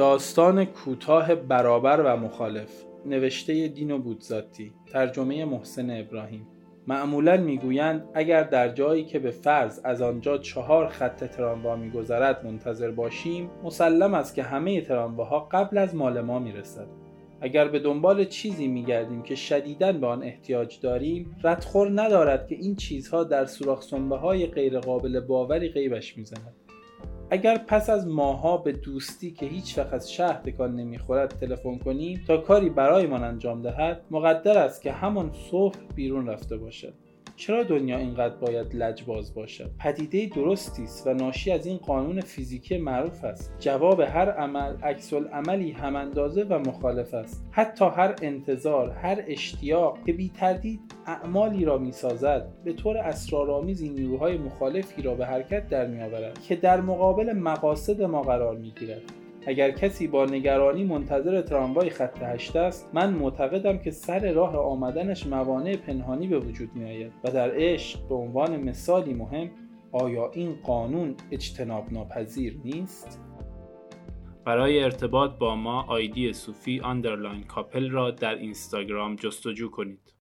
داستان کوتاه برابر و مخالف. نوشته دین و بودزاتی. ترجمه محسن ابراهیم. معمولا می‌گویند اگر در جایی که به فرض از آنجا چهار خط تراموا میگذرد منتظر باشیم مسلم است که همه ترامواها قبل از مال ما می‌رسد. اگر به دنبال چیزی میگردیم که شدیداً به آن احتیاج داریم ردخور ندارد که این چیزها در سوراخ های غیرقابل باوری غیبش می‌زند. اگر پس از ماها به دوستی که هیچ وقت از شهر تکان نمی‌خورد تلفن کنیم تا کاری برایمان انجام دهد مقدر است که همان صبح بیرون رفته باشد. چرا دنیا اینقدر باید لجباز باشد پدیده درستی است و ناشی از این قانون فیزیکی معروف است. جواب هر عمل عکس عملی هم اندازه و مخالف است. حتی هر انتظار هر اشتیاق که بی تردید اعمالی را می‌سازد به طور اسرارآمیزی نیروهای مخالفی را به حرکت در میآورد که در مقابل مقاصد ما قرار می‌گیرد. اگر کسی با نگرانی منتظر تراموای خط هشت است من معتقدم که سر راه آمدنش موانع پنهانی به وجود می آید و در عشق به عنوان مثالی مهم آیا این قانون اجتناب ناپذیر نیست؟ برای ارتباط با ما آیدی صوفی underline کاپل را در اینستاگرام جستجو کنید.